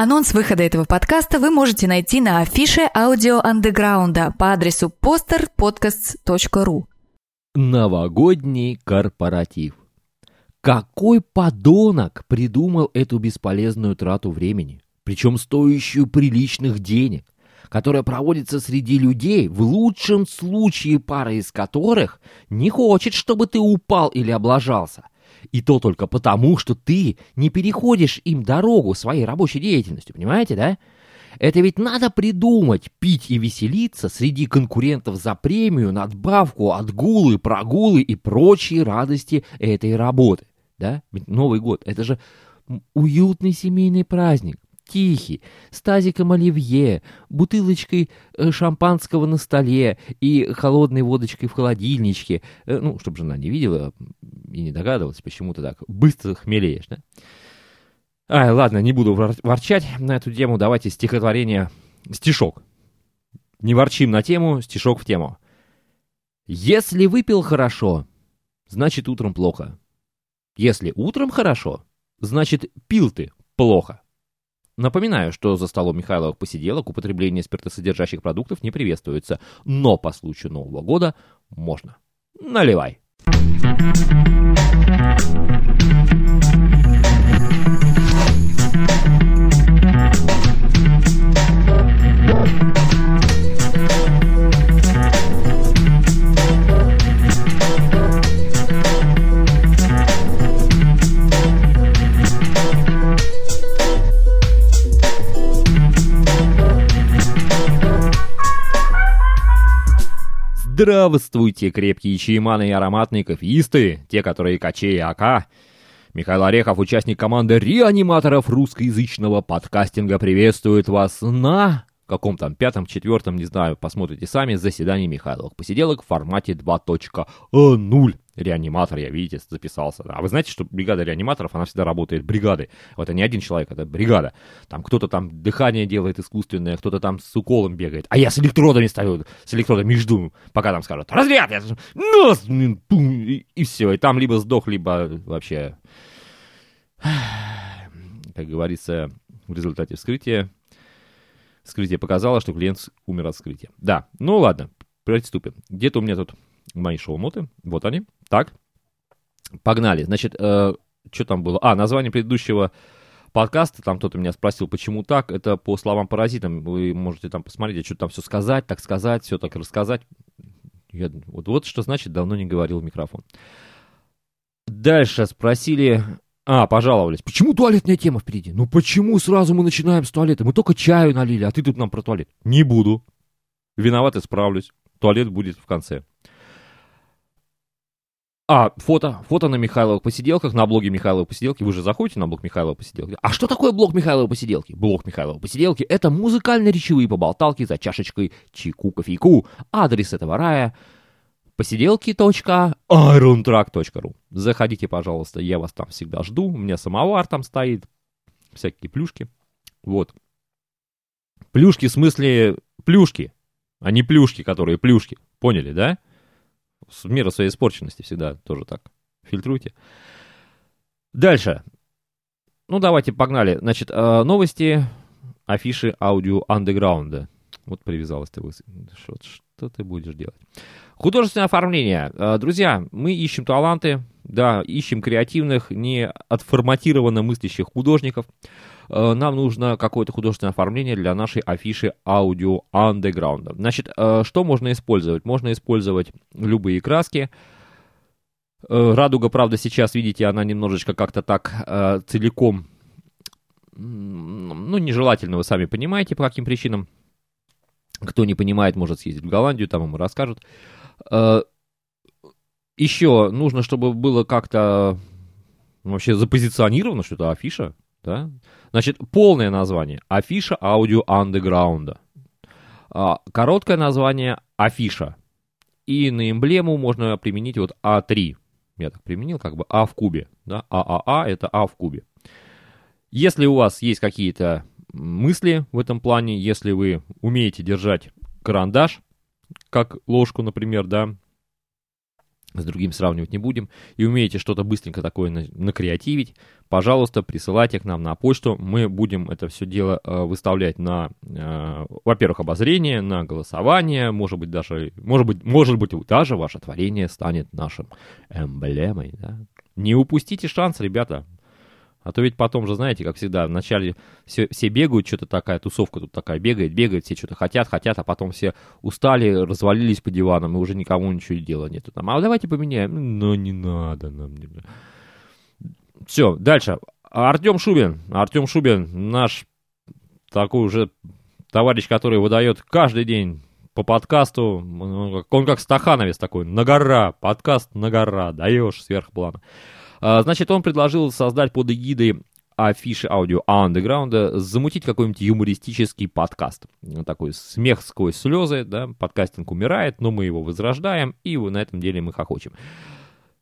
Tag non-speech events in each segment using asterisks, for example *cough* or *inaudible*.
Анонс выхода этого подкаста вы можете найти на афише аудио андеграунда по адресу posterpodcasts.ru. Новогодний корпоратив. Какой подонок придумал эту бесполезную трату времени, причем стоящую приличных денег, которая проводится среди людей, в лучшем случае пара из которых не хочет, чтобы ты упал или облажался – и то только потому, что ты не переходишь им дорогу своей рабочей деятельностью, понимаете, да? Это ведь надо придумать, пить и веселиться среди конкурентов за премию, надбавку, отгулы, прогулы и прочие радости этой работы. Да? Ведь Новый год — это же уютный семейный праздник тихий, с тазиком оливье, бутылочкой э, шампанского на столе и холодной водочкой в холодильничке. Э, ну, чтобы жена не видела и не догадывалась, почему ты так быстро хмелеешь, да? Ай, ладно, не буду ворчать на эту тему. Давайте стихотворение, стишок. Не ворчим на тему, стишок в тему. Если выпил хорошо, значит утром плохо. Если утром хорошо, значит пил ты плохо. Напоминаю, что за столом Михайловых посиделок употребление спиртосодержащих продуктов не приветствуется, но по случаю Нового года можно. Наливай. Здравствуйте, крепкие чаеманы и ароматные кофеисты, те, которые качей АК. Михаил Орехов, участник команды реаниматоров русскоязычного подкастинга, приветствует вас на каком там пятом, четвертом, не знаю, посмотрите сами, заседании Михайловых посиделок в формате 2.0. Реаниматор, я, видите, записался. А вы знаете, что бригада реаниматоров, она всегда работает бригадой. Это не один человек, это бригада. Там кто-то там дыхание делает искусственное, кто-то там с уколом бегает. А я с электродами стою, с электродами жду, пока там скажут, разряд, я нос, и, и все. И там либо сдох, либо вообще, как говорится, в результате вскрытия Вскрытие показало, что клиент умер от вскрытия. Да, ну ладно, приступим. Где-то у меня тут мои шоу-моты. Вот они. Так, погнали. Значит, э, что там было? А, название предыдущего подкаста, там кто-то меня спросил, почему так, это по словам паразитам, вы можете там посмотреть, что там все сказать, так сказать, все так рассказать. Я, вот, вот что значит давно не говорил в микрофон. Дальше спросили, а, пожаловались. Почему туалетная тема впереди? Ну почему сразу мы начинаем с туалета? Мы только чаю налили, а ты тут нам про туалет. Не буду. Виноват, исправлюсь. Туалет будет в конце. А, фото. Фото на Михайловых посиделках, на блоге Михайлова посиделки. Вы же заходите на блог Михайлова посиделки. А что такое блог Михайлова посиделки? Блог Михайлова посиделки — это музыкально-речевые поболталки за чашечкой чайку, кофейку. Адрес этого рая — посиделки.irontrack.ru Заходите, пожалуйста, я вас там всегда жду. У меня самовар там стоит, всякие плюшки. Вот. Плюшки в смысле плюшки, а не плюшки, которые плюшки. Поняли, да? С мира своей испорченности всегда тоже так. Фильтруйте. Дальше. Ну, давайте, погнали. Значит, э, новости, афиши аудио андеграунда. Вот привязалась ты. Что, что ты будешь делать? Художественное оформление. Э, друзья, мы ищем таланты, да, ищем креативных, не отформатированно мыслящих художников. Э, нам нужно какое-то художественное оформление для нашей афиши аудио андеграунда. Значит, э, что можно использовать? Можно использовать любые краски. Радуга, правда, сейчас, видите, она немножечко как-то так целиком, ну, нежелательно, вы сами понимаете, по каким причинам. Кто не понимает, может съездить в Голландию, там ему расскажут. Э, Еще нужно, чтобы было как-то вообще запозиционировано, что это афиша, да? Значит, полное название – афиша аудио андеграунда. А, короткое название – афиша. И на эмблему можно применить вот А3. Я так применил, как бы А в кубе. Да? ААА – это А в кубе. Если у вас есть какие-то мысли в этом плане, если вы умеете держать карандаш, как ложку, например, да, с другим сравнивать не будем, и умеете что-то быстренько такое на, накреативить, пожалуйста, присылайте к нам на почту. Мы будем это все дело э, выставлять на, э, во-первых, обозрение, на голосование, может быть, даже, может быть, может быть, даже ваше творение станет нашим эмблемой. Да? Не упустите шанс, ребята. А то ведь потом же, знаете, как всегда, вначале все, все бегают, что-то такая тусовка тут такая бегает, бегает, все что-то хотят, хотят, а потом все устали, развалились по диванам, и уже никому ничего дела нету. Там, а давайте поменяем. Ну, не надо нам. Все, дальше. Артем Шубин. Артем Шубин, наш такой уже товарищ, который выдает каждый день по подкасту. Он как стахановец такой, на гора, подкаст на гора, даешь сверх плана. А, значит, он предложил создать под эгидой афиши аудио андеграунда, замутить какой-нибудь юмористический подкаст. Такой смех сквозь слезы, да, подкастинг умирает, но мы его возрождаем, и на этом деле мы хохочем.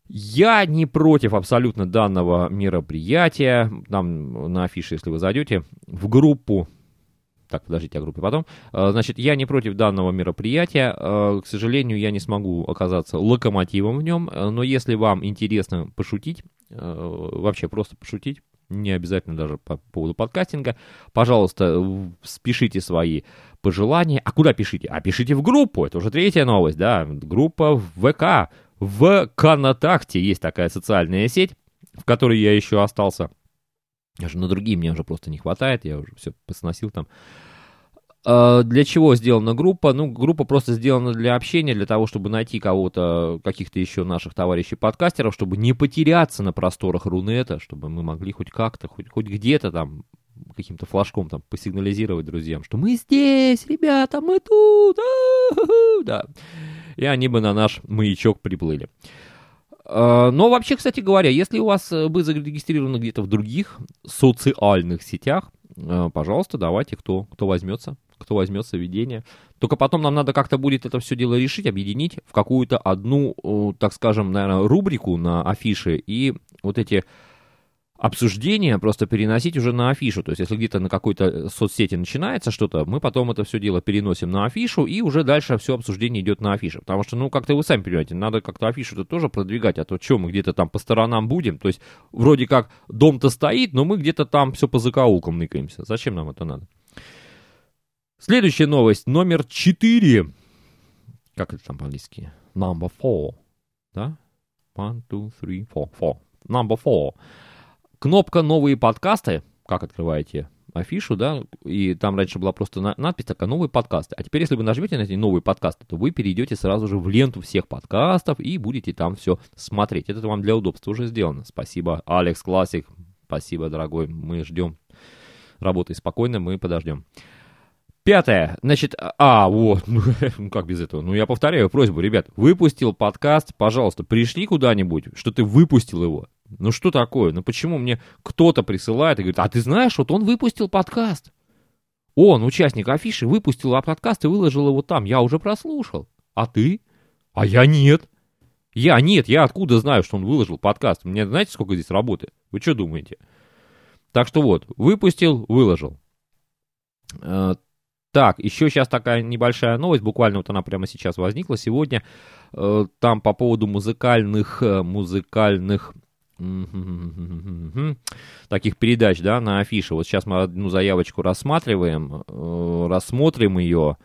Я не против абсолютно данного мероприятия. Там на афише, если вы зайдете в группу, так, подождите, о группе потом. А, значит, я не против данного мероприятия. А, к сожалению, я не смогу оказаться локомотивом в нем. Но если вам интересно пошутить, вообще просто пошутить, не обязательно даже по поводу подкастинга, пожалуйста, спешите свои пожелания. А куда пишите? А пишите в группу, это уже третья новость, да, группа в ВК. В Контакте есть такая социальная сеть, в которой я еще остался я же на другие мне уже просто не хватает, я уже все посносил там. А, для чего сделана группа? Ну, группа просто сделана для общения, для того, чтобы найти кого-то, каких-то еще наших товарищей-подкастеров, чтобы не потеряться на просторах Рунета, чтобы мы могли хоть как-то, хоть, хоть где-то там каким-то флажком там посигнализировать друзьям, что мы здесь, ребята, мы тут, да. И они бы на наш маячок приплыли. А, но вообще, кстати говоря, если у вас вы э, зарегистрированы где-то в других социальных сетях, э, пожалуйста, давайте, кто, кто возьмется, кто возьмется ведение. Только потом нам надо как-то будет это все дело решить, объединить в какую-то одну, так скажем, наверное, рубрику на афише и вот эти обсуждение просто переносить уже на афишу. То есть, если где-то на какой-то соцсети начинается что-то, мы потом это все дело переносим на афишу, и уже дальше все обсуждение идет на афише. Потому что, ну, как-то вы сами понимаете, надо как-то афишу-то тоже продвигать, а то что, мы где-то там по сторонам будем? То есть, вроде как дом-то стоит, но мы где-то там все по закоулкам ныкаемся. Зачем нам это надо? Следующая новость, номер 4. Как это там по-английски? Number four. Да? One, two, three, four. Four. Number four. Кнопка «Новые подкасты», как открываете афишу, да, и там раньше была просто на- надпись такая «Новые подкасты». А теперь, если вы нажмете на эти новые подкасты, то вы перейдете сразу же в ленту всех подкастов и будете там все смотреть. Это вам для удобства уже сделано. Спасибо, Алекс Классик. Спасибо, дорогой. Мы ждем. Работай спокойно, мы подождем. Пятое. Значит, а, вот, *laughs* ну как без этого? Ну, я повторяю просьбу, ребят, выпустил подкаст, пожалуйста, пришли куда-нибудь, что ты выпустил его. Ну что такое? Ну почему мне кто-то присылает и говорит, а ты знаешь, вот он выпустил подкаст. Он, участник афиши, выпустил подкаст и выложил его там. Я уже прослушал. А ты? А я нет. Я нет, я откуда знаю, что он выложил подкаст? Мне знаете, сколько здесь работы? Вы что думаете? Так что вот, выпустил, выложил. Э, так, еще сейчас такая небольшая новость, буквально вот она прямо сейчас возникла сегодня. Э, там по поводу музыкальных, э, музыкальных таких передач, да, на афише. Вот сейчас мы одну заявочку рассматриваем, э, рассмотрим ее,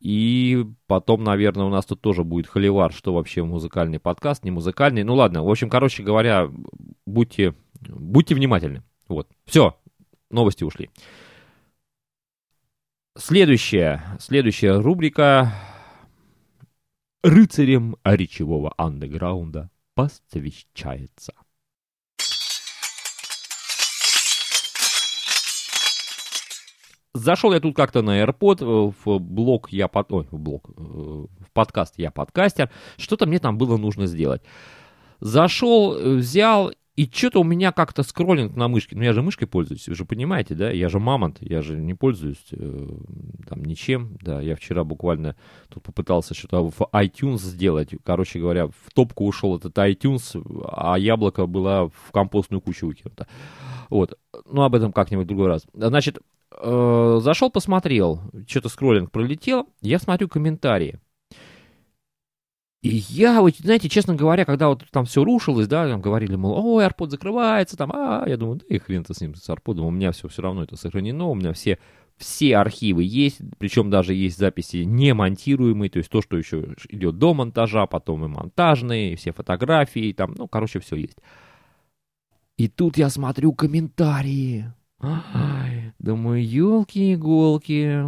и потом, наверное, у нас тут тоже будет холивар, что вообще музыкальный подкаст, не музыкальный. Ну ладно, в общем, короче говоря, будьте, будьте внимательны. Вот, все, новости ушли. Следующая, следующая рубрика «Рыцарем речевого андеграунда» посвящается. Зашел я тут как-то на AirPod, э, в блог я под... Ой, в блог, э, в подкаст я подкастер. Что-то мне там было нужно сделать. Зашел, э, взял и что-то у меня как-то скроллинг на мышке. Ну, я же мышкой пользуюсь, вы же понимаете, да? Я же мамонт, я же не пользуюсь э, там ничем. Да, я вчера буквально тут попытался что-то в iTunes сделать. Короче говоря, в топку ушел этот iTunes, а яблоко было в компостную кучу выкинуто. Вот. Ну, об этом как-нибудь в другой раз. Значит, э, зашел, посмотрел, что-то скроллинг пролетел. Я смотрю комментарии. И я, вот, знаете, честно говоря, когда вот там все рушилось, да, там говорили, мол, ой, арпод закрывается, там, а, я думаю, да и хрен-то с ним, с арподом, у меня все все равно это сохранено, у меня все, все архивы есть, причем даже есть записи не монтируемые, то есть то, что еще идет до монтажа, потом и монтажные, и все фотографии, там, ну, короче, все есть. И тут я смотрю комментарии. Ай, думаю, елки-иголки,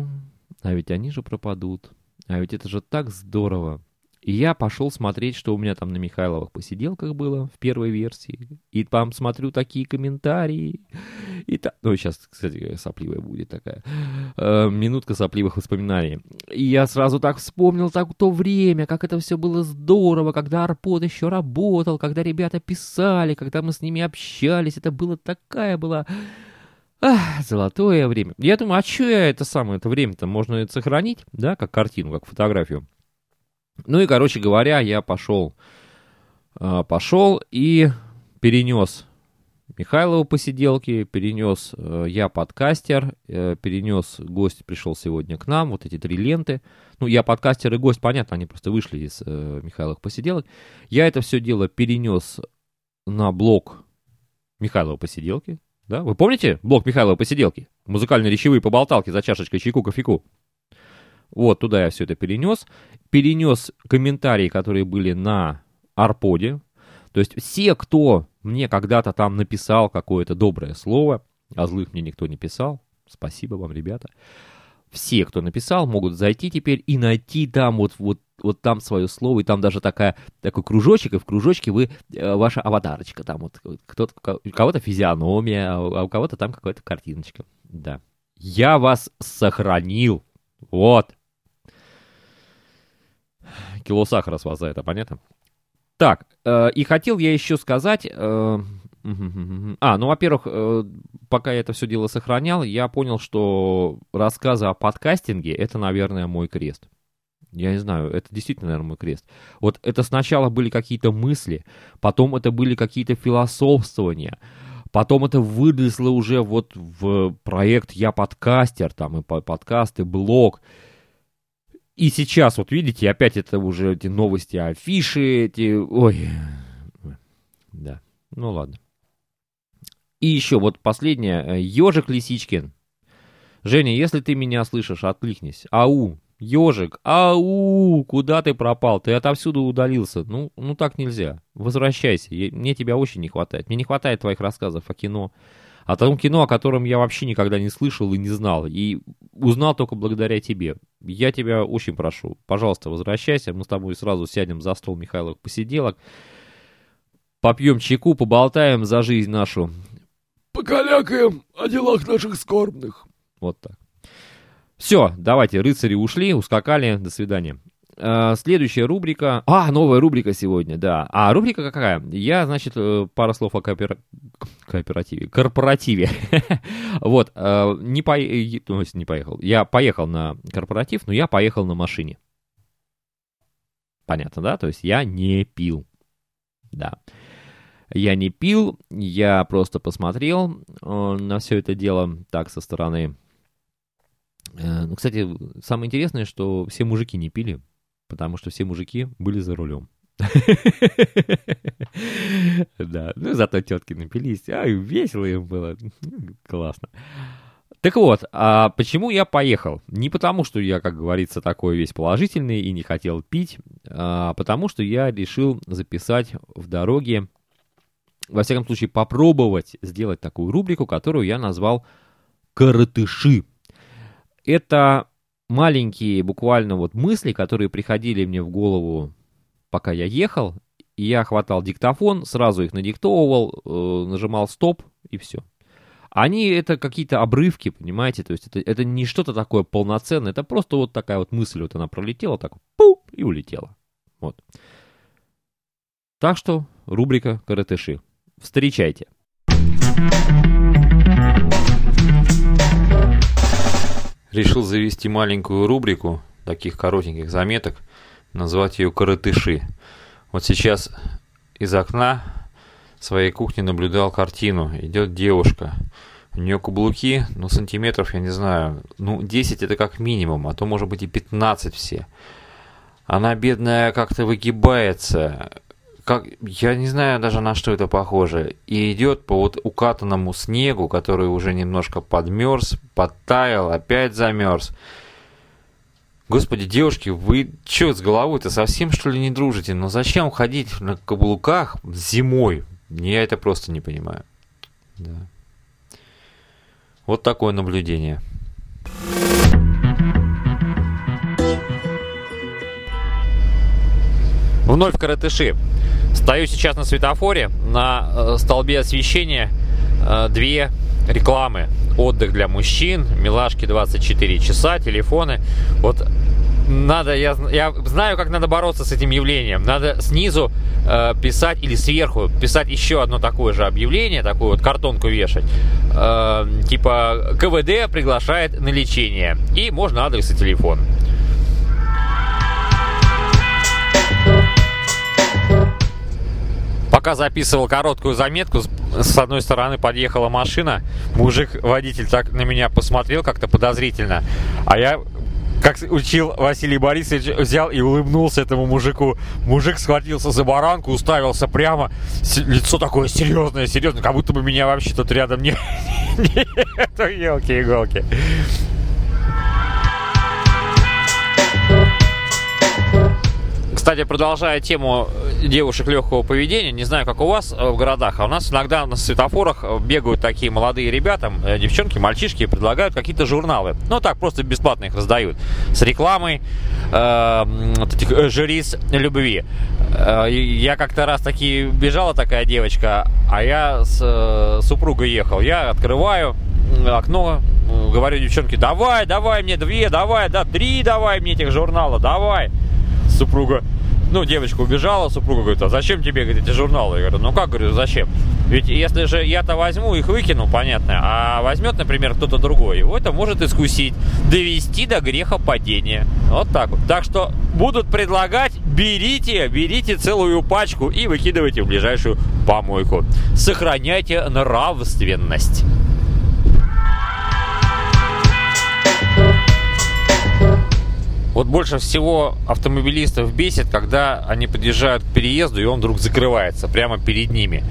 а ведь они же пропадут. А ведь это же так здорово. И я пошел смотреть, что у меня там на Михайловых посиделках было в первой версии. И там смотрю такие комментарии. И та... Ну, сейчас, кстати, сопливая будет такая. Э, минутка сопливых воспоминаний. И я сразу так вспомнил так то время, как это все было здорово, когда Арпод еще работал, когда ребята писали, когда мы с ними общались. Это было такая была... Ах, золотое время. Я думаю, а что я это самое, это время-то можно сохранить, да, как картину, как фотографию. Ну и, короче говоря, я пошел, а, пошел и перенес Михайлову посиделки, перенес э, я подкастер, э, перенес гость пришел сегодня к нам, вот эти три ленты. Ну, я подкастер и гость, понятно, они просто вышли из э, Михайловых посиделок. Я это все дело перенес на блок Михайлова посиделки. Да? Вы помните блок Михайлова посиделки? Музыкальные речевые поболталки за чашечкой чайку, кофейку. Вот, туда я все это перенес. Перенес комментарии, которые были на Арподе. То есть все, кто мне когда-то там написал какое-то доброе слово, а злых мне никто не писал, спасибо вам, ребята, все, кто написал, могут зайти теперь и найти там вот, вот, вот там свое слово, и там даже такая, такой кружочек, и в кружочке вы, э, ваша аватарочка, там вот кто-то, у кого-то физиономия, а у кого-то там какая-то картиночка, да. Я вас сохранил, вот, кило сахара с вас за это, понятно? Так, э, и хотел я еще сказать... Э, а, ну, во-первых, э, пока я это все дело сохранял, я понял, что рассказы о подкастинге — это, наверное, мой крест. Я не знаю, это действительно, наверное, мой крест. Вот это сначала были какие-то мысли, потом это были какие-то философствования, потом это выросло уже вот в проект «Я подкастер», там и подкаст, и блог — и сейчас, вот видите, опять это уже эти новости, афиши, эти... Ой, да, ну ладно. И еще вот последнее. Ежик Лисичкин. Женя, если ты меня слышишь, откликнись. Ау, ежик, ау, куда ты пропал? Ты отовсюду удалился. Ну, ну так нельзя. Возвращайся. Мне тебя очень не хватает. Мне не хватает твоих рассказов о кино о том кино, о котором я вообще никогда не слышал и не знал, и узнал только благодаря тебе. Я тебя очень прошу, пожалуйста, возвращайся, мы с тобой сразу сядем за стол Михайловых посиделок, попьем чайку, поболтаем за жизнь нашу. Покалякаем о делах наших скорбных. Вот так. Все, давайте, рыцари ушли, ускакали, до свидания. Э, следующая рубрика. А, новая рубрика сегодня, да. А, рубрика какая? Я, значит, э, пару слов о коопер... кооперативе, корпоративе. *laughs* вот, э, не, по... Не поехал. Я поехал на корпоратив, но я поехал на машине. Понятно, да? То есть я не пил. Да. Я не пил, я просто посмотрел на все это дело так со стороны. Ну, кстати, самое интересное, что все мужики не пили потому что все мужики были за рулем. Да, ну зато тетки напились, а весело им было, классно. Так вот, а почему я поехал? Не потому, что я, как говорится, такой весь положительный и не хотел пить, а потому что я решил записать в дороге, во всяком случае, попробовать сделать такую рубрику, которую я назвал «Коротыши». Это маленькие буквально вот мысли, которые приходили мне в голову, пока я ехал, и я хватал диктофон, сразу их надиктовывал, э, нажимал стоп и все. Они это какие-то обрывки, понимаете, то есть это, это не что-то такое полноценное, это просто вот такая вот мысль, вот она пролетела, так пу, и улетела. Вот. Так что рубрика «Каратыши». Встречайте. Решил завести маленькую рубрику таких коротеньких заметок, назвать ее «Коротыши». Вот сейчас из окна своей кухни наблюдал картину. Идет девушка. У нее каблуки, ну, сантиметров, я не знаю, ну, 10 это как минимум, а то, может быть, и 15 все. Она, бедная, как-то выгибается. Как, я не знаю даже на что это похоже. И идет по вот укатанному снегу, который уже немножко подмерз, подтаял, опять замерз. Господи, девушки, вы что с головой-то совсем что ли не дружите? Но зачем ходить на каблуках зимой? Я это просто не понимаю. Да. Вот такое наблюдение. Вновь каратыши. Стою сейчас на светофоре, на э, столбе освещения э, две рекламы. Отдых для мужчин, милашки 24 часа, телефоны. Вот надо, я, я знаю, как надо бороться с этим явлением. Надо снизу э, писать или сверху писать еще одно такое же объявление, такую вот картонку вешать. Э, типа КВД приглашает на лечение. И можно адрес и телефон. Пока записывал короткую заметку, с одной стороны подъехала машина, мужик-водитель так на меня посмотрел как-то подозрительно, а я как учил Василий Борисович, взял и улыбнулся этому мужику. Мужик схватился за баранку, уставился прямо. Лицо такое серьезное, серьезное, как будто бы меня вообще тут рядом не... *laughs* Нет, елки-иголки. Кстати, продолжая тему девушек легкого поведения, не знаю, как у вас э, в городах, а у нас иногда на светофорах э, бегают такие молодые ребята, э, девчонки, мальчишки, предлагают какие-то журналы. Ну, так, просто бесплатно их раздают. С рекламой э, этих жриц любви. Э, я как-то раз таки бежала такая девочка, а я с э, супругой ехал. Я открываю окно, говорю девчонке, давай, давай мне две, давай, да, три давай мне этих журнала, давай супруга, ну, девочка убежала, супруга говорит, а зачем тебе, говорит, эти журналы? Я говорю, ну как, говорю, зачем? Ведь если же я-то возьму, их выкину, понятно, а возьмет, например, кто-то другой, его это может искусить, довести до греха падения. Вот так вот. Так что будут предлагать, берите, берите целую пачку и выкидывайте в ближайшую помойку. Сохраняйте нравственность. Вот больше всего автомобилистов бесит, когда они подъезжают к переезду, и он вдруг закрывается прямо перед ними.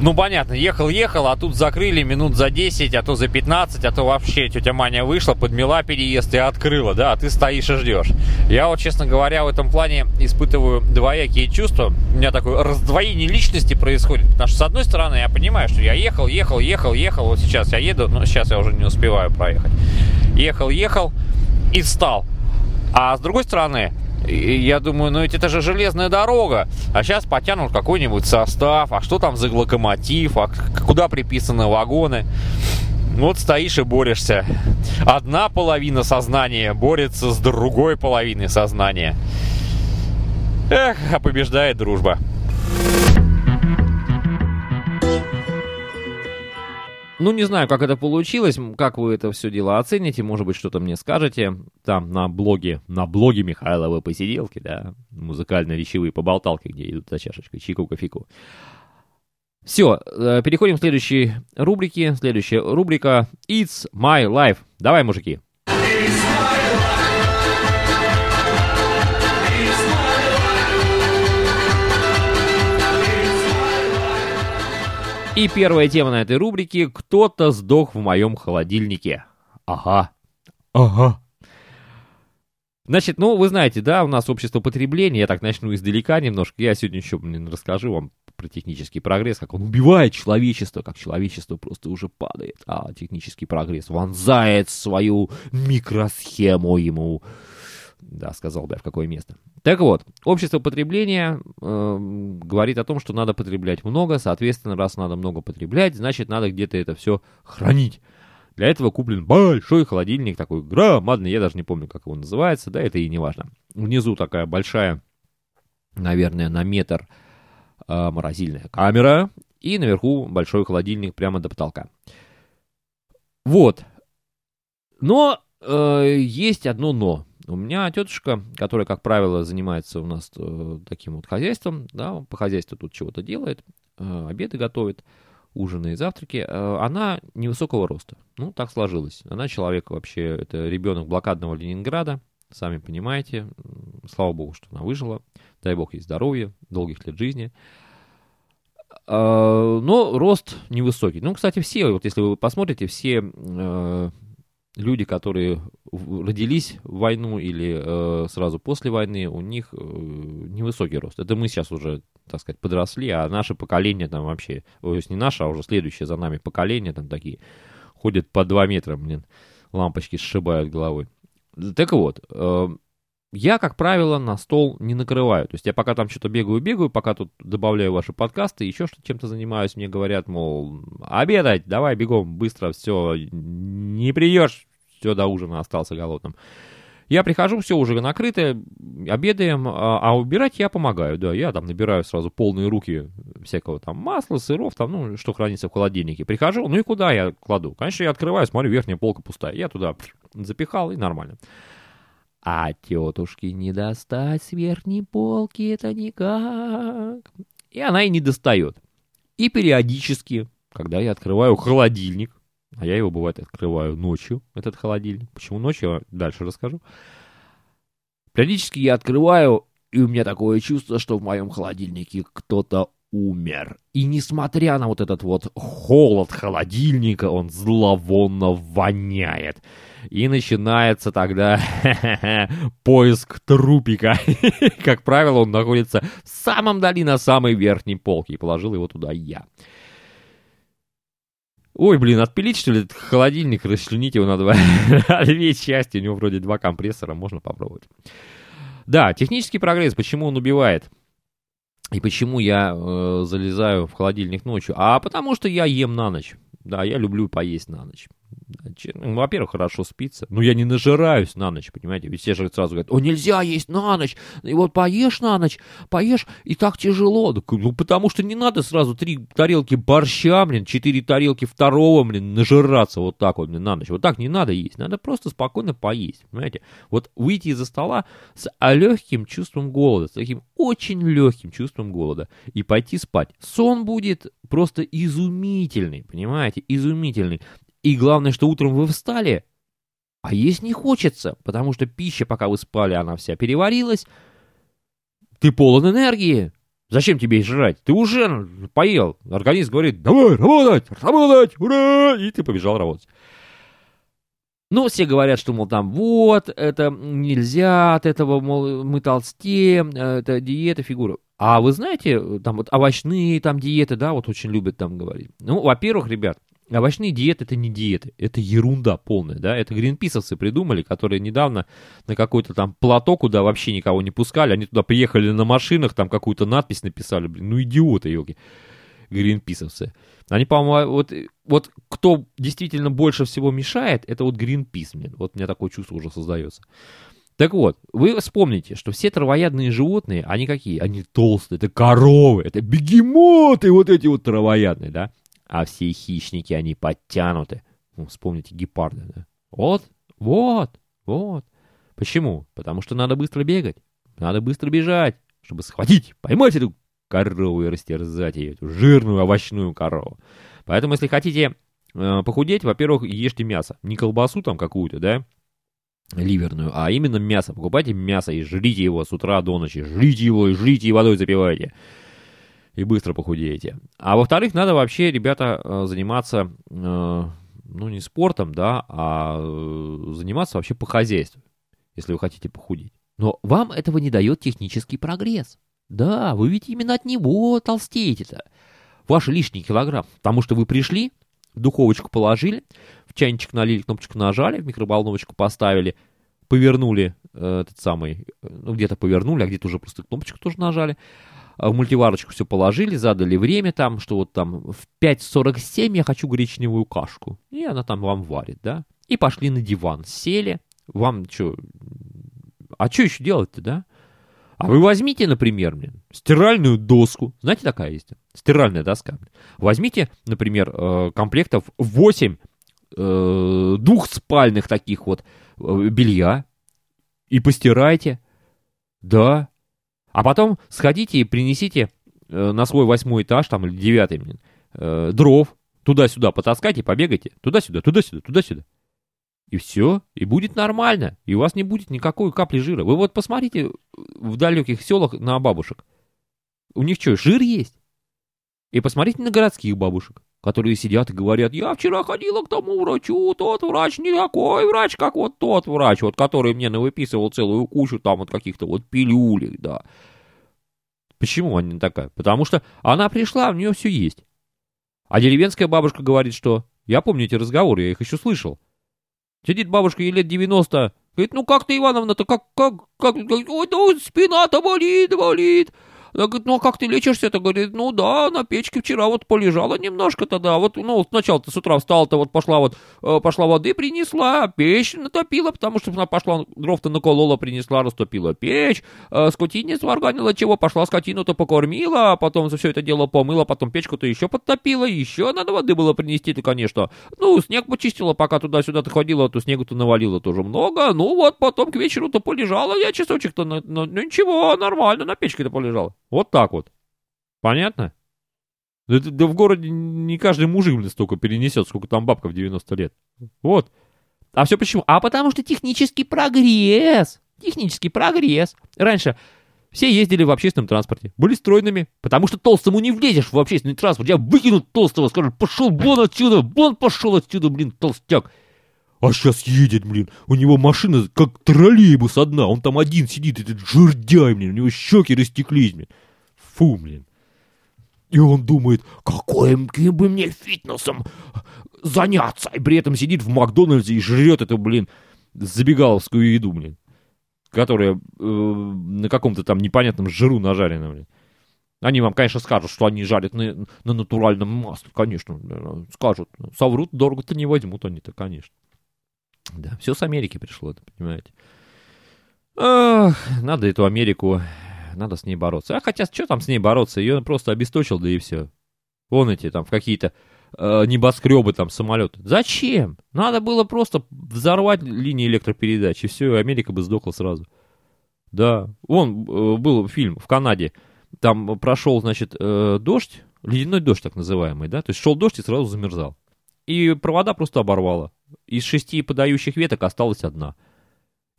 Ну, понятно, ехал-ехал, а тут закрыли минут за 10, а то за 15, а то вообще тетя Маня вышла, подмела переезд и открыла, да, а ты стоишь и ждешь. Я вот, честно говоря, в этом плане испытываю двоякие чувства. У меня такое раздвоение личности происходит, потому что, с одной стороны, я понимаю, что я ехал, ехал, ехал, ехал, вот сейчас я еду, но сейчас я уже не успеваю проехать. Ехал, ехал, и встал. А с другой стороны, я думаю, ну ведь это же железная дорога. А сейчас потянут какой-нибудь состав. А что там за локомотив? А куда приписаны вагоны? Вот стоишь и борешься. Одна половина сознания борется с другой половиной сознания. Эх, а побеждает дружба. Ну, не знаю, как это получилось, как вы это все дело оцените, может быть, что-то мне скажете. Там на блоге, на блоге Михайлова посиделки, да, музыкально-речевые поболталки, где идут за чашечкой чайку, кофейку. Все, э, переходим к следующей рубрике. Следующая рубрика It's My Life. Давай, мужики. И первая тема на этой рубрике «Кто-то сдох в моем холодильнике». Ага. Ага. Значит, ну, вы знаете, да, у нас общество потребления, я так начну издалека немножко. Я сегодня еще блин, расскажу вам про технический прогресс, как он убивает человечество, как человечество просто уже падает, а технический прогресс вонзает свою микросхему ему да, сказал бы я в какое место. Так вот, общество потребления э, говорит о том, что надо потреблять много, соответственно, раз надо много потреблять, значит, надо где-то это все хранить. Для этого куплен большой холодильник, такой громадный, я даже не помню, как его называется, да, это и не важно. Внизу такая большая, наверное, на метр э, морозильная камера, и наверху большой холодильник прямо до потолка. Вот. Но э, есть одно но. У меня тетушка, которая, как правило, занимается у нас э, таким вот хозяйством, да, по хозяйству тут чего-то делает, э, обеды готовит, ужины и завтраки, э, она невысокого роста. Ну, так сложилось. Она человек вообще, это ребенок блокадного Ленинграда, сами понимаете. Слава богу, что она выжила. Дай бог ей здоровья, долгих лет жизни. Но рост невысокий. Ну, кстати, все, вот если вы посмотрите, все люди, которые родились в войну или э, сразу после войны, у них э, невысокий рост. Это мы сейчас уже, так сказать, подросли, а наше поколение там вообще, то есть не наше, а уже следующее за нами поколение там такие ходят по 2 метра, блин, лампочки сшибают головой. Так вот, э, я, как правило, на стол не накрываю. То есть я пока там что-то бегаю-бегаю, пока тут добавляю ваши подкасты, еще что чем-то занимаюсь, мне говорят, мол, обедать, давай бегом, быстро, все, не придешь, все, до ужина остался голодным. Я прихожу, все уже накрыто, обедаем, а, а убирать я помогаю, да, я там набираю сразу полные руки всякого там масла, сыров, там, ну, что хранится в холодильнике. Прихожу, ну и куда я кладу? Конечно, я открываю, смотрю, верхняя полка пустая. Я туда запихал, и нормально. А тетушки не достать с верхней полки это никак. И она и не достает. И периодически, когда я открываю холодильник, а я его, бывает, открываю ночью, этот холодильник. Почему ночью, дальше расскажу. Периодически я открываю, и у меня такое чувство, что в моем холодильнике кто-то умер. И несмотря на вот этот вот холод холодильника, он зловонно воняет. И начинается тогда *laughs* поиск трупика. *laughs* Как правило, он находится в самом дали на самой верхней полке. И положил его туда я. Ой, блин, отпилить, что ли, этот холодильник, расчленить его на, два, *laughs* две части. У него вроде два компрессора, можно попробовать. Да, технический прогресс, почему он убивает? И почему я э, залезаю в холодильник ночью? А потому что я ем на ночь. Да, я люблю поесть на ночь. Ну, Во-первых, хорошо спится. Но я не нажираюсь на ночь, понимаете? Ведь все же сразу говорят, о, нельзя есть на ночь. И вот поешь на ночь, поешь, и так тяжело. Ну, потому что не надо сразу три тарелки борща, блин, четыре тарелки второго, блин, нажираться вот так вот, блин, на ночь. Вот так не надо есть. Надо просто спокойно поесть, понимаете? Вот выйти из-за стола с легким чувством голода, с таким очень легким чувством голода и пойти спать. Сон будет просто изумительный, понимаете, изумительный. И главное, что утром вы встали, а есть не хочется, потому что пища, пока вы спали, она вся переварилась. Ты полон энергии. Зачем тебе жрать? Ты уже поел. Организм говорит, давай, работать, работать, ура! И ты побежал работать. Ну, все говорят, что, мол, там, вот, это нельзя, от этого, мол, мы толстеем, э, это диета, фигура. А вы знаете, там вот овощные там диеты, да, вот очень любят там говорить. Ну, во-первых, ребят, овощные диеты это не диеты, это ерунда полная, да, это гринписовцы придумали, которые недавно на какой-то там плато, куда вообще никого не пускали, они туда приехали на машинах, там какую-то надпись написали, блин, ну идиоты, елки, гринписовцы. Они, по-моему, вот, вот кто действительно больше всего мешает, это вот Гринпис, блин, вот у меня такое чувство уже создается. Так вот, вы вспомните, что все травоядные животные, они какие? Они толстые, это коровы, это бегемоты, вот эти вот травоядные, да? А все хищники, они подтянуты. Ну, вспомните гепарды, да? Вот, вот, вот. Почему? Потому что надо быстро бегать, надо быстро бежать, чтобы схватить, поймать эту корову и растерзать ее, эту жирную овощную корову. Поэтому, если хотите э, похудеть, во-первых, ешьте мясо. Не колбасу там какую-то, да, ливерную, а именно мясо. Покупайте мясо и жрите его с утра до ночи. Жрите его и жрите, и водой запивайте. И быстро похудеете. А во-вторых, надо вообще, ребята, э, заниматься, э, ну, не спортом, да, а э, заниматься вообще по хозяйству, если вы хотите похудеть. Но вам этого не дает технический прогресс. Да, вы ведь именно от него толстеете-то. Ваши лишние килограмм. Потому что вы пришли, духовочку положили, в чайничек налили, кнопочку нажали, в микроволновочку поставили, повернули э, этот самый, ну где-то повернули, а где-то уже просто кнопочку тоже нажали, в мультиварочку все положили, задали время там, что вот там в 5.47 я хочу гречневую кашку. И она там вам варит, да. И пошли на диван, сели, вам что, а что еще делать-то, да? А вы возьмите, например, блин, стиральную доску. Знаете, такая есть? Стиральная доска. Возьмите, например, э, комплектов 8 э, двухспальных таких вот э, белья и постирайте. Да. А потом сходите и принесите э, на свой восьмой этаж, там, или девятый, блин, э, дров. Туда-сюда потаскайте, побегайте. Туда-сюда, туда-сюда, туда-сюда. И все, и будет нормально, и у вас не будет никакой капли жира. Вы вот посмотрите в далеких селах на бабушек. У них что, жир есть? И посмотрите на городских бабушек, которые сидят и говорят, я вчера ходила к тому врачу, тот врач не такой врач, как вот тот врач, вот который мне навыписывал целую кучу там вот каких-то вот пилюлек, да. Почему она не такая? Потому что она пришла, у нее все есть. А деревенская бабушка говорит, что... Я помню эти разговоры, я их еще слышал. Сидит бабушка, ей лет 90, говорит, ну как ты, Ивановна-то, как, как, как, ой, ну, спина-то болит, болит. Она говорит, ну а как ты лечишься-то? Говорит, ну да, на печке вчера вот полежала немножко тогда. Вот, ну, сначала-то с утра встала-то, вот пошла вот, э, пошла воды принесла, печь натопила, потому что она пошла, дров-то наколола, принесла, растопила печь, э, скотине сварганила чего, пошла скотину-то покормила, а потом за все это дело помыла, потом печку-то еще подтопила, еще надо воды было принести-то, конечно. Ну, снег почистила, пока туда-сюда-то ходила, то снегу-то навалила тоже много. Ну вот, потом к вечеру-то полежала я часочек-то, ну ничего, нормально, на печке-то полежала. Вот так вот. Понятно? Да, да в городе не каждый мужик, блин, столько перенесет, сколько там бабка в 90 лет. Вот. А все почему? А потому что технический прогресс. Технический прогресс. Раньше все ездили в общественном транспорте, были стройными, потому что толстому не влезешь в общественный транспорт. Я выкину толстого, скажу, пошел вон отсюда, вон пошел отсюда, блин, толстяк. А сейчас едет, блин, у него машина как троллейбус одна, он там один сидит, этот жердяй, блин, у него щеки растеклись, блин. Фу, блин. И он думает, каким бы мне фитнесом заняться, и при этом сидит в Макдональдсе и жрет эту, блин, забегаловскую еду, блин, которая э, на каком-то там непонятном жиру нажарена, блин. Они вам, конечно, скажут, что они жарят на, на натуральном масле, конечно, скажут. Соврут, дорого-то не возьмут они-то, конечно. Да, все с Америки пришло, это понимаете. Ах, надо эту Америку, надо с ней бороться. А хотя, что там с ней бороться? Ее просто обесточил, да и все. Вон эти там в какие-то э, небоскребы, там самолеты. Зачем? Надо было просто взорвать линии электропередач, и все, Америка бы сдохла сразу. Да, вон э, был фильм в Канаде, там прошел, значит, э, дождь, ледяной дождь так называемый, да, то есть шел дождь и сразу замерзал. И провода просто оборвало. Из шести подающих веток осталась одна.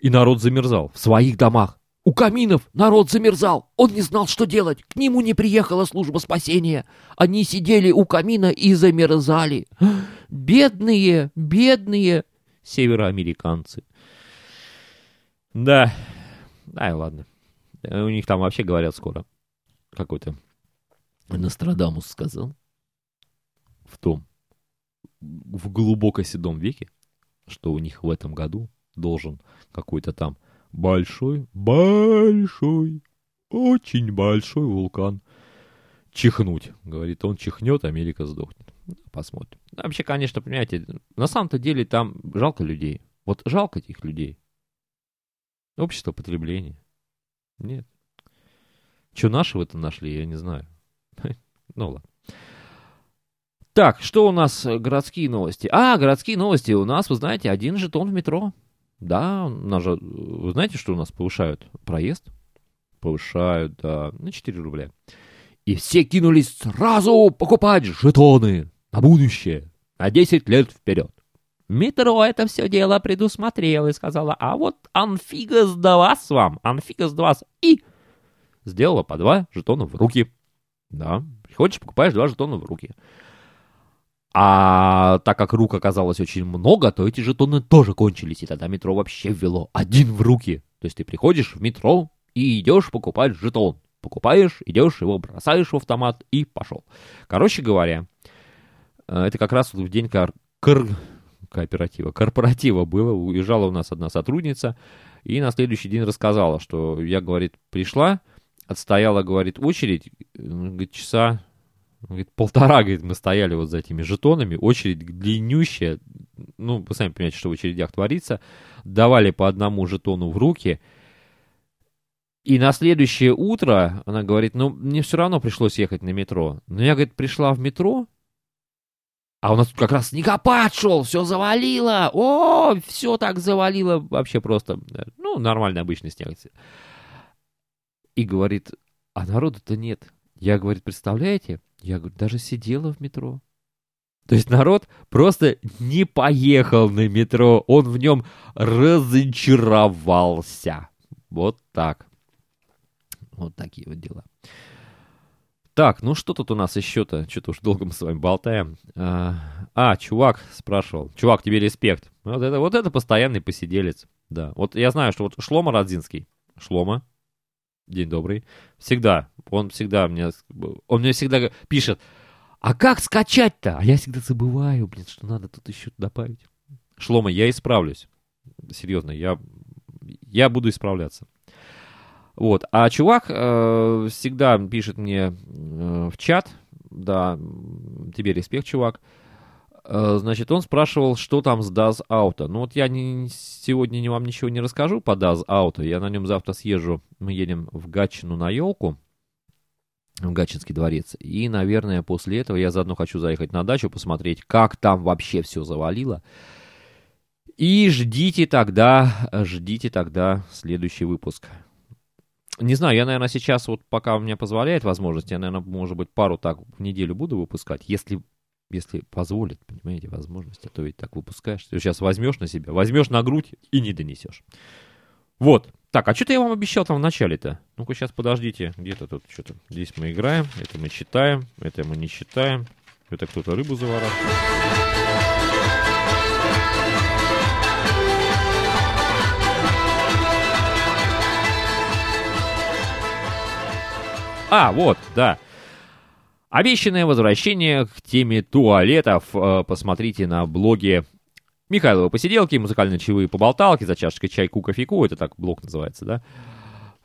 И народ замерзал в своих домах. У каминов народ замерзал. Он не знал, что делать. К нему не приехала служба спасения. Они сидели у камина и замерзали. Бедные, бедные североамериканцы. Да. Ай, ладно. У них там вообще говорят скоро. Какой-то Нострадамус сказал. В том, в глубоко седом веке, что у них в этом году должен какой-то там большой, большой, очень большой вулкан чихнуть. Говорит, он чихнет, Америка сдохнет. Посмотрим. Вообще, конечно, понимаете, на самом-то деле там жалко людей. Вот жалко этих людей. Общество потребления. Нет. Что наши в этом нашли, я не знаю. *laughs* Ну ладно. Так, что у нас э, городские новости? А, городские новости. У нас, вы знаете, один жетон в метро. Да, у нас же, вы знаете, что у нас повышают проезд? Повышают, да, на 4 рубля. И все кинулись сразу покупать жетоны на будущее, на 10 лет вперед. Метро это все дело предусмотрел и сказала, а вот анфига да вас вам, анфига да вас. И сделала по два жетона в руки. Да, приходишь, покупаешь два жетона в руки. А так как рук оказалось очень много, то эти жетоны тоже кончились, и тогда метро вообще ввело один в руки. То есть ты приходишь в метро и идешь покупать жетон. Покупаешь, идешь, его бросаешь в автомат и пошел. Короче говоря, э, это как раз в день кор... Кор... кооператива, корпоратива было. Уезжала у нас одна сотрудница и на следующий день рассказала, что я, говорит, пришла, отстояла, говорит, очередь, говорит, часа Говорит, полтора, говорит, мы стояли вот за этими жетонами, очередь длиннющая, ну, вы сами понимаете, что в очередях творится, давали по одному жетону в руки, и на следующее утро она говорит, ну, мне все равно пришлось ехать на метро. Но я, говорит, пришла в метро, а у нас тут как раз снегопад шел, все завалило, о, все так завалило, вообще просто, ну, нормальный обычный снег. И говорит, а народу-то нет. Я, говорит, представляете, я, говорю, даже сидела в метро. То есть народ просто не поехал на метро, он в нем разочаровался. Вот так. Вот такие вот дела. Так, ну что тут у нас еще-то? Что-то уж долго мы с вами болтаем. А, а, чувак спрашивал. Чувак, тебе респект. Вот это, вот это постоянный посиделец. Да, вот я знаю, что вот Шлома Радзинский. Шлома, день добрый. Всегда, он всегда мне, он мне всегда пишет, а как скачать-то? А я всегда забываю, блин, что надо тут еще добавить. Шлома, я исправлюсь. Серьезно, я, я буду исправляться. Вот. А чувак э, всегда пишет мне э, в чат, да, тебе респект, чувак. Значит, он спрашивал, что там с DAS Auto. Ну вот я не, сегодня вам ничего не расскажу по DAS Auto. Я на нем завтра съезжу. Мы едем в Гатчину на елку, в Гатчинский дворец. И, наверное, после этого я заодно хочу заехать на дачу, посмотреть, как там вообще все завалило. И ждите тогда, ждите тогда следующий выпуск. Не знаю, я, наверное, сейчас, вот пока у меня позволяет возможность, я, наверное, может быть, пару так в неделю буду выпускать, если, если позволит, понимаете, возможность, а то ведь так выпускаешь. Ты сейчас возьмешь на себя, возьмешь на грудь и не донесешь. Вот. Так, а что-то я вам обещал там в начале-то. Ну-ка, сейчас подождите. Где-то тут что-то. Здесь мы играем, это мы читаем, это мы не читаем. Это кто-то рыбу заворачивает. А, вот, да. Обещанное возвращение к теме туалетов. Э, посмотрите на блоге Михайлова посиделки, музыкальные чаевые поболталки за чашечкой чайку, кофейку. Это так блог называется, да?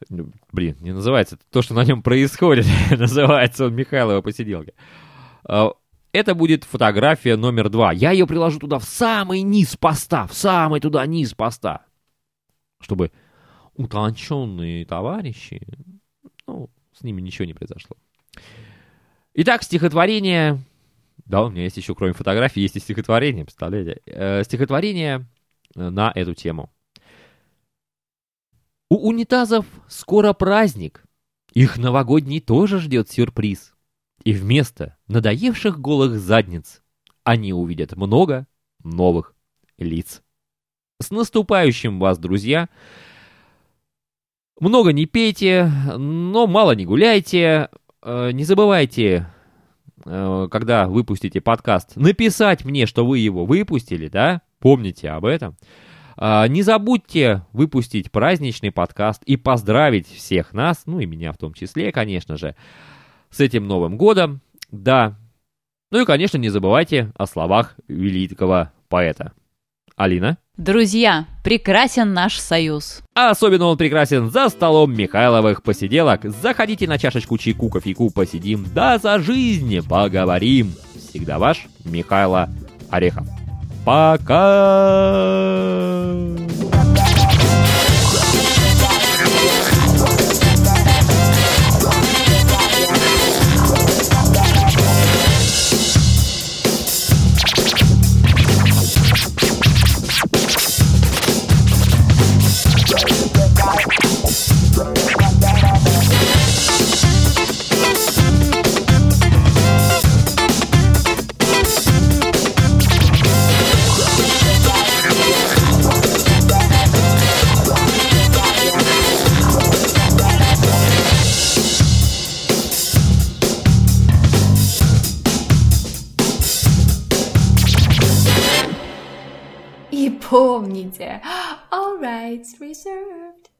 Ну, блин, не называется. То, что на нем происходит, *laughs* называется он Михайлова посиделки. Э, это будет фотография номер два. Я ее приложу туда в самый низ поста, в самый туда низ поста. Чтобы утонченные товарищи, ну, с ними ничего не произошло. Итак, стихотворение... Да, у меня есть еще, кроме фотографий, есть и стихотворение, представляете? Э, стихотворение э, на эту тему. У унитазов скоро праздник. Их новогодний тоже ждет сюрприз. И вместо надоевших голых задниц они увидят много новых лиц. С наступающим вас, друзья! Много не пейте, но мало не гуляйте. Э, не забывайте, э, когда выпустите подкаст, написать мне, что вы его выпустили, да? Помните об этом. Э, не забудьте выпустить праздничный подкаст и поздравить всех нас, ну и меня в том числе, конечно же, с этим Новым годом. Да. Ну и, конечно, не забывайте о словах великого поэта. Алина? Друзья, прекрасен наш союз. А особенно он прекрасен за столом Михайловых посиделок. Заходите на чашечку чайку, кофейку, посидим, да за жизнь поговорим. Всегда ваш Михайло Орехов. Пока! it's reserved.